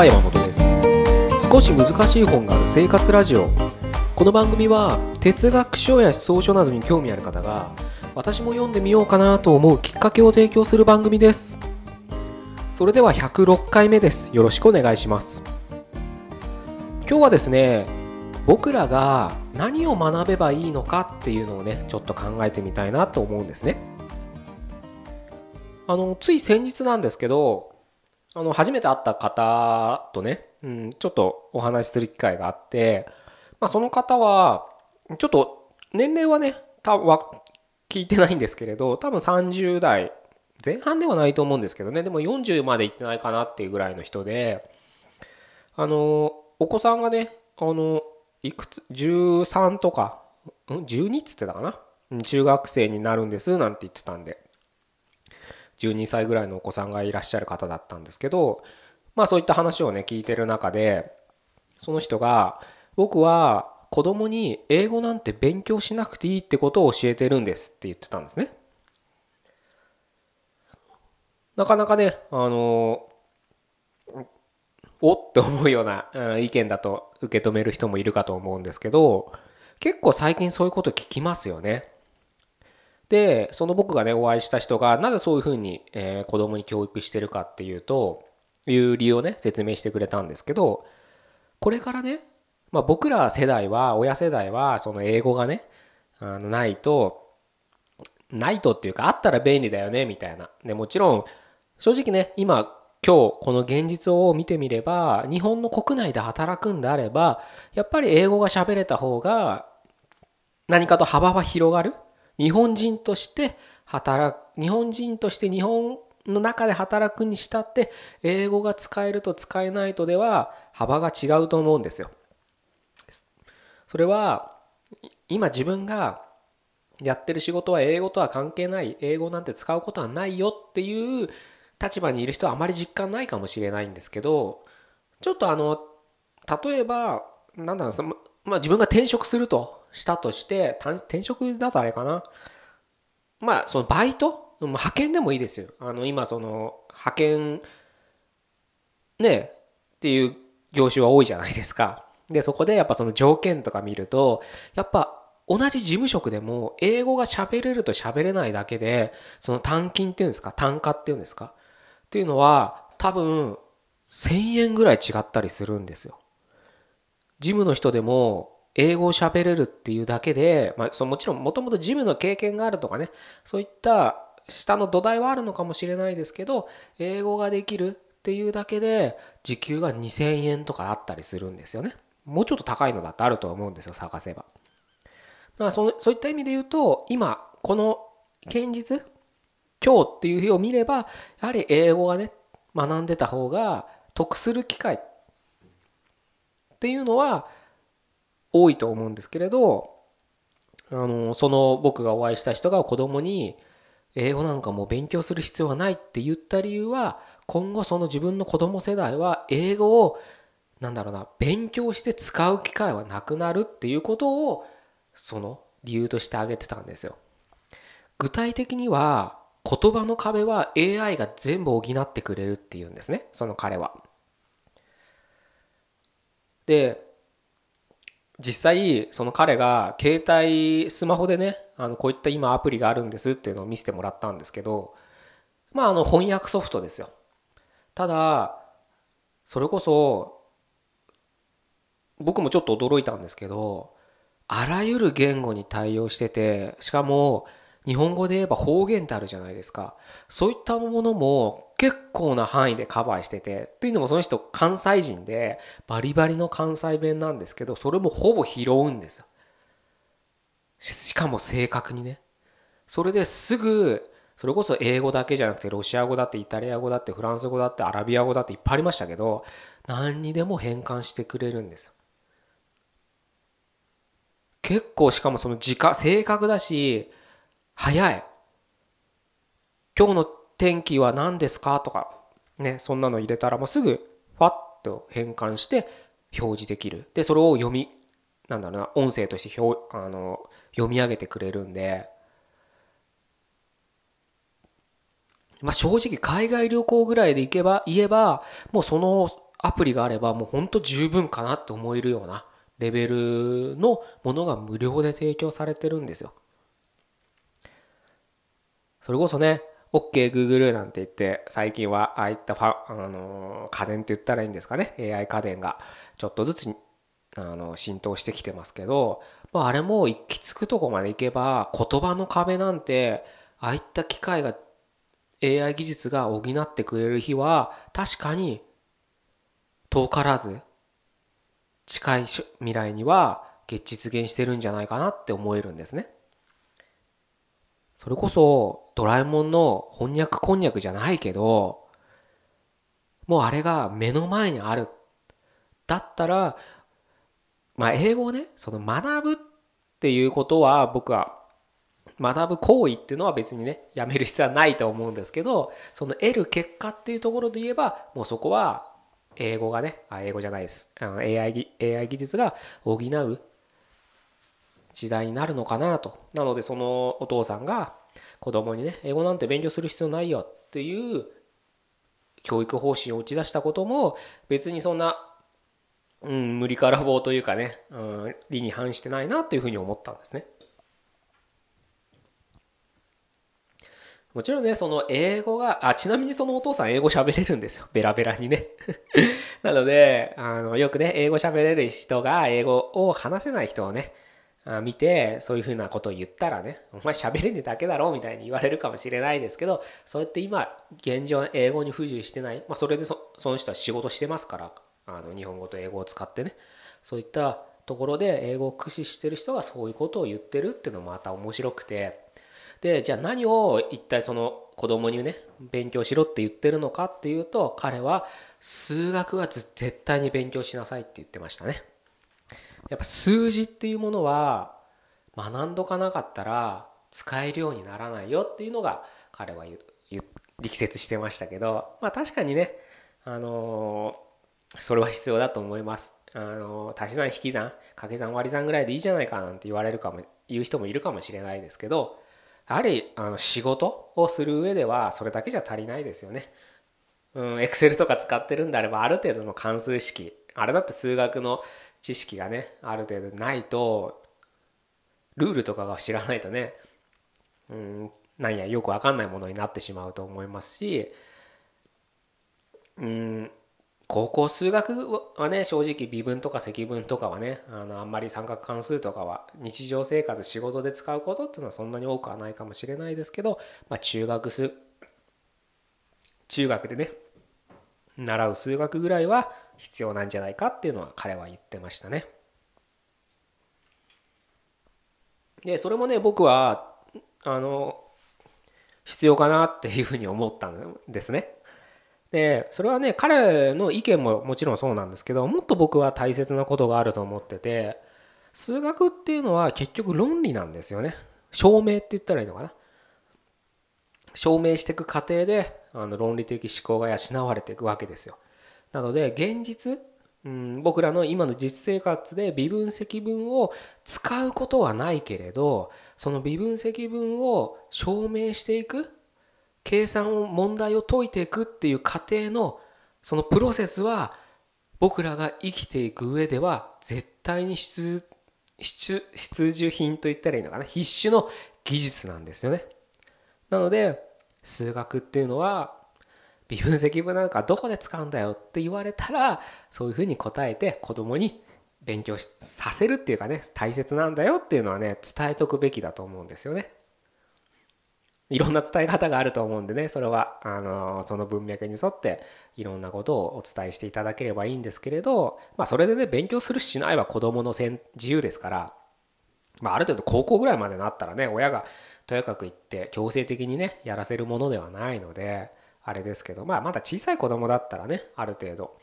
は山本です。少し難しい本がある生活ラジオ。この番組は哲学書や思想書などに興味ある方が私も読んでみようかなと思うきっかけを提供する番組です。それでは106回目です。よろしくお願いします。今日はですね僕らが何を学べばいいのかっていうのをねちょっと考えてみたいなと思うんですね。あのつい先日なんですけどあの初めて会った方とね、うん、ちょっとお話しする機会があって、まあ、その方はちょっと年齢はね多分聞いてないんですけれど多分30代前半ではないと思うんですけどねでも40まで行ってないかなっていうぐらいの人であのお子さんがねあのいくつ13とかん12っつってたかな？中学生になるんですなんて言ってたんで。12歳ぐらいのお子さんがいらっしゃる方だったんですけどまあそういった話をね聞いてる中でその人が僕は子供に英語なんて勉強しなくていいってことを教えてるんですって言ってたんですね。なかなかね、あのおって思うような意見だと受け止める人もいるかと思うんですけど結構最近そういうこと聞きますよね。でその僕がねお会いした人がなぜそういうふうに、えー、子供に教育してるかっていうという理由をね説明してくれたんですけどこれからね、まあ、僕ら世代は親世代はその英語がねあのないとないとっていうかあったら便利だよねみたいな。でもちろん正直ね今今日この現実を見てみれば日本の国内で働くんであればやっぱり英語が喋れた方が何かと幅は広がる。日本人として働く日本人として日本の中で働くにしたって英語が使えると使えないとでは幅が違うと思うんですよ。それは今自分がやってる仕事は英語とは関係ない英語なんて使うことはないよっていう立場にいる人はあまり実感ないかもしれないんですけどちょっとあの例えばなんだろうまあ自分が転職するとしたとして転職だとあれかな。まあそのバイト？派遣でもいいですよ。あの今その派遣ねっていう業種は多いじゃないですか。でそこでやっぱその条件とか見るとやっぱ同じ事務職でも英語が喋れると喋れないだけでその単金っていうんですか？単価っていうんですか？っていうのは多分1000円ぐらい違ったりするんですよ。事務の人でも英語を喋れるっていうだけで、まあ、そのもちろんもともと事務の経験があるとかねそういった下の土台はあるのかもしれないですけど英語ができるっていうだけで時給が2000円とかあったりするんですよね。もうちょっと高いのだってあると思うんですよ探せば。だからそそういった意味で言うと今この現実今日っていう日を見ればやはり英語がね学んでた方が得する機会っっていうのは多いと思うんですけれどあのその僕がお会いした人が子供に英語なんかもう勉強する必要はないって言った理由は今後その自分の子供世代は英語をなんだろうな勉強して使う機会はなくなるっていうことをその理由として挙げてたんですよ。具体的には言葉の壁は AI が全部補ってくれるっていうんですねその彼は。で実際その彼が携帯スマホでねあのこういった今アプリがあるんですっていうのを見せてもらったんですけどまああの翻訳ソフトですよ。ただそれこそ僕もちょっと驚いたんですけどあらゆる言語に対応しててしかも日本語で言えば方言ってあるじゃないですか。そういったものも結構な範囲でカバーしててというのもその人関西人でバリバリの関西弁なんですけどそれもほぼ拾うんですよ。しかも正確にね。それですぐそれこそ英語だけじゃなくてロシア語だってイタリア語だってフランス語だってアラビア語だっていっぱいありましたけど何にでも変換してくれるんですよ。結構しかもその時間正確だし早い。今日の天気は何ですか？とかねそんなの入れたらもうすぐファッと変換して表示できる。でそれを読みなんだろうな音声として表あの読み上げてくれるんで。まあ正直海外旅行ぐらいで行けば言えばもうそのアプリがあればもうほんと十分かなって思えるようなレベルのものが無料で提供されてるんですよ。それこそね OKGoogle なんて言って最近はああいったファ、あの家電って言ったらいいんですかね AI 家電がちょっとずつあの浸透してきてますけど、まあ、あれも行き着くとこまで行けば言葉の壁なんてああいった機械が AI 技術が補ってくれる日は確かに遠からず近い未来には実現してるんじゃないかなって思えるんですね。それこそドラえもんの翻訳こんにゃくじゃないけどもうあれが目の前にある。だったらまあ英語をねその学ぶっていうことは僕は学ぶ行為っていうのは別にねやめる必要はないと思うんですけどその得る結果っていうところで言えばもうそこは英語がねあ英語じゃないです。あの AI, AI 技術が補う時代になるのかなとなのでそのお父さんが子供にね英語なんて勉強する必要ないよっていう教育方針を打ち出したことも別にそんな、うん、無理から棒というかね、うん、理に反してないなというふうに思ったんですね。もちろんね、その英語が、あ、ちなみにそのお父さん英語喋れるんですよ。ベラベラにね。なので、あの、よくね、英語喋れる人が英語を話せない人をね、見て、そういうふうなことを言ったらね、お前喋れねえだけだろうみたいに言われるかもしれないですけど、そうやって今、現状英語に不自由してない、まあ、それでそその人は仕事してますから、あの日本語と英語を使ってね、そういったところで英語を駆使してる人がそういうことを言ってるっていうのもまた面白くて、でじゃあ何を一体その子供にね勉強しろって言ってるのかっていうと彼は数学は絶対に勉強しなさいって言ってましたね。やっぱ数字っていうものは学んどかなかったら使えるようにならないよっていうのが彼は力説してましたけどまあ確かにねあのー、それは必要だと思いますあのー、足し算引き算掛け算割り算ぐらいでいいじゃないかなんて言われるかも言う人もいるかもしれないですけどやはりあの仕事をする上ではそれだけじゃ足りないですよね。うん、エクセルとか使ってるんであればある程度の関数式あれだって数学の知識がねある程度ないとルールとかが知らないとね、うん、なんやよく分かんないものになってしまうと思いますし、うん、高校数学はね正直微分とか積分とかはねあのあんまり三角関数とかは日常生活仕事で使うことっていうのはそんなに多くはないかもしれないですけど、まあ、中学数中学でね習う数学ぐらいは必要なんじゃないかっていうのは彼は言ってましたね。でそれもね僕はあの必要かなっていうふうに思ったんですね。でそれはね彼の意見ももちろんそうなんですけどもっと僕は大切なことがあると思ってて数学っていうのは結局論理なんですよね証明って言ったらいいのかな証明していく過程であの論理的思考が養われていくわけですよなので現実、うん、僕らの今の実生活で微分積分を使うことはないけれどその微分積分を証明していく計算を問題を解いていくっていう過程のそのプロセスは僕らが生きていく上では絶対に必必需品と言ったらいいのかな必須の技術なんですよね。なので数学っていうのは微分積分なんかどこで使うんだよって言われたらそういうふうに答えて子供に勉強させるっていうかね大切なんだよっていうのはね伝えとくべきだと思うんですよね。いろんな伝え方があると思うんでねそれはあのその文脈に沿っていろんなことをお伝えしていただければいいんですけれど、まあ、それでね勉強するしないは子どもの自由ですから、まあ、ある程度高校ぐらいまでなったらね親がとやかく言って強制的にねやらせるものではないのであれですけど、まあ、まだ小さい子供だったらねある程度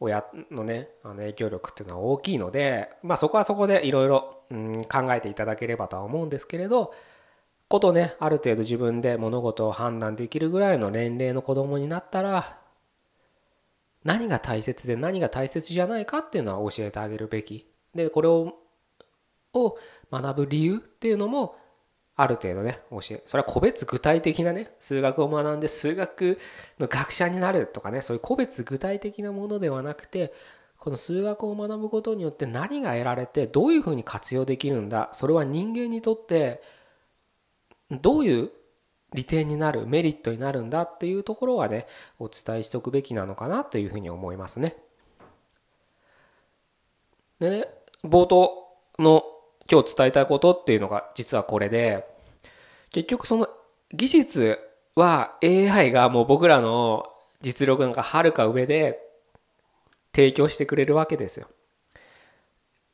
親のねあの影響力っていうのは大きいので、まあ、そこはそこでいろいろ考えていただければとは思うんですけれどことねある程度自分で物事を判断できるぐらいの年齢の子供になったら何が大切で何が大切じゃないかっていうのは教えてあげるべき。でこれをを学ぶ理由っていうのもある程度ね教えそれは個別具体的なね数学を学んで数学の学者になるとかねそういう個別具体的なものではなくてこの数学を学ぶことによって何が得られてどういうふうに活用できるんだそれは人間にとってどういう利点になるメリットになるんだっていうところはねお伝えしておくべきなのかなというふうに思いますね。でね冒頭の今日伝えたいことっていうのが実はこれで結局その技術は AI がもう僕らの実力なんかはるか上で提供してくれるわけですよ。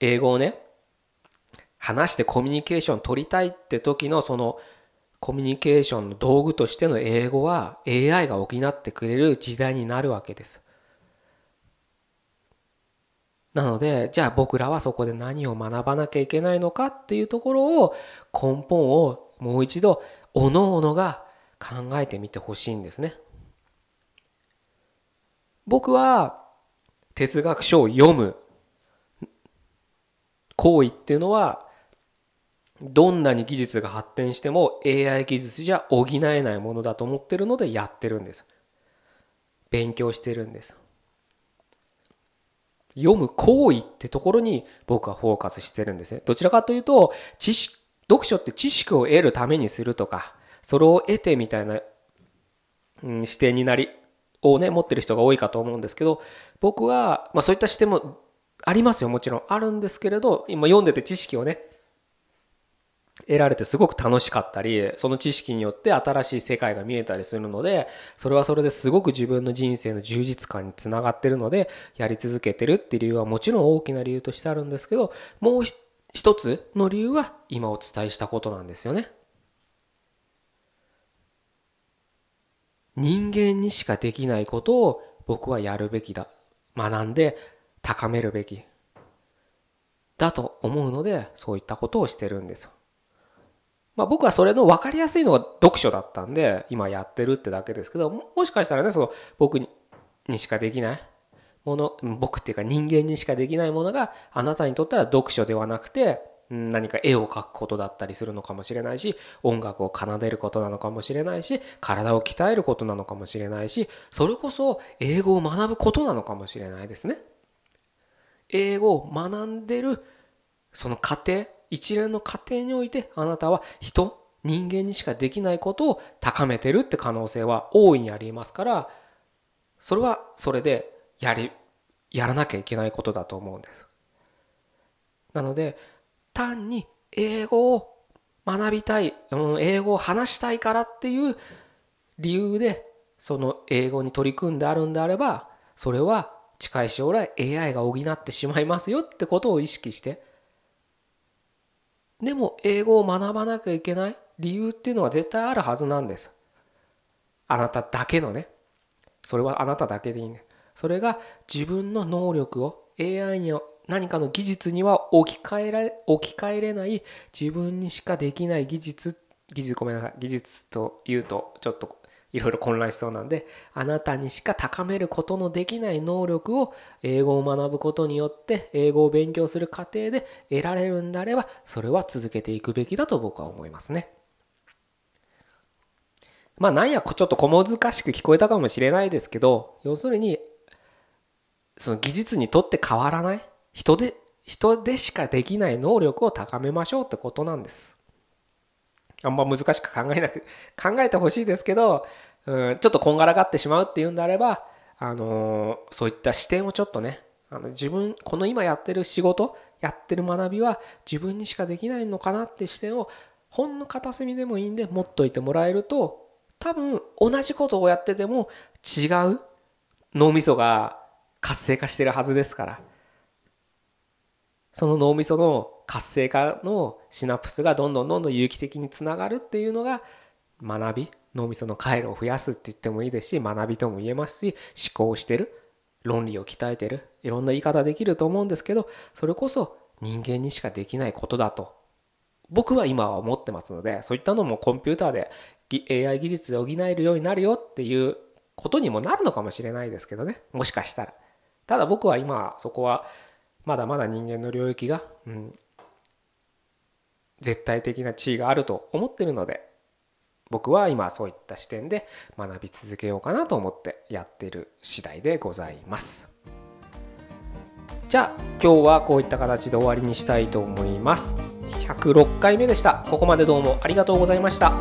英語をね話してコミュニケーション取りたいって時のそのコミュニケーションの道具としての英語は AI が補ってくれる時代になるわけです。なのでじゃあ僕らはそこで何を学ばなきゃいけないのかっていうところを根本をもう一度おのおのが考えてみてほしいんですね。僕は哲学書を読む行為っていうのはどんなに技術が発展しても AI 技術じゃ補えないものだと思ってるのでやってるんです。勉強してるんです。読む行為ってところに僕はフォーカスしてるんですね。どちらかというと、知識、読書って知識を得るためにするとか、それを得てみたいな、うん、視点になり、をね、持ってる人が多いかと思うんですけど、僕は、まあそういった視点もありますよ、もちろん。あるんですけれど、今読んでて知識をね、得られてすごく楽しかったりその知識によって新しい世界が見えたりするのでそれはそれですごく自分の人生の充実感につながってるのでやり続けてるっていう理由はもちろん大きな理由としてあるんですけどもう一つの理由は今お伝えしたことなんですよね。人間にしかできないことを僕はやるべきだ。学んで高めるべき。だと思うのでそういったことをしてるんですまあ、僕はそれの分かりやすいのが読書だったんで今やってるってだけですけどもしかしたらねその僕にしかできないもの僕っていうか人間にしかできないものがあなたにとったら読書ではなくて何か絵を描くことだったりするのかもしれないし音楽を奏でることなのかもしれないし体を鍛えることなのかもしれないしそれこそ英語を学ぶことなのかもしれないですね。英語を学んでるその過程一連の過程においてあなたは人人間にしかできないことを高めてるって可能性は大いにありますからそれはそれでやりやらなきゃいけないことだと思うんです。なので単に英語を学びたい、うん、英語を話したいからっていう理由でその英語に取り組んであるんであればそれは近い将来 AI が補ってしまいますよってことを意識してでも英語を学ばなきゃいけない理由っていうのは絶対あるはずなんです。あなただけのね。それはあなただけでいいね。それが自分の能力を AI に何かの技術には置き換えられ置き換えれない自分にしかできない技術技術ごめんなさい技術というとちょっといろいろ混乱しそうなんであなたにしか高めることのできない能力を英語を学ぶことによって英語を勉強する過程で得られるんであればそれは続けていくべきだと僕は思いますね。まあなんやちょっと小難しく聞こえたかもしれないですけど要するにその技術にとって変わらない人で人でしかできない能力を高めましょうってことなんです。あんま難しく考えなく考えてほしいですけど、うん、ちょっとこんがらがってしまうっていうんであれば、あのー、そういった視点をちょっとねあの自分この今やってる仕事やってる学びは自分にしかできないのかなって視点をほんの片隅でもいいんで持っといてもらえると多分同じことをやってても違う脳みそが活性化してるはずですから。その脳みその活性化のシナプスがどんどんどんどん有機的につながるっていうのが学び脳みその回路を増やすって言ってもいいですし学びとも言えますし思考してる論理を鍛えてるいろんな言い方できると思うんですけどそれこそ人間にしかできないことだと僕は今は思ってますのでそういったのもコンピューターで AI 技術で補えるようになるよっていうことにもなるのかもしれないですけどね。もしかしたら。ただ僕は今そこはまだまだ人間の領域が、うん、絶対的な地位があると思ってるので僕は今そういった視点で学び続けようかなと思ってやってる次第でございます。じゃあ今日はこういった形で終わりにしたいと思います。106回目でした。ここまでどうもありがとうございました。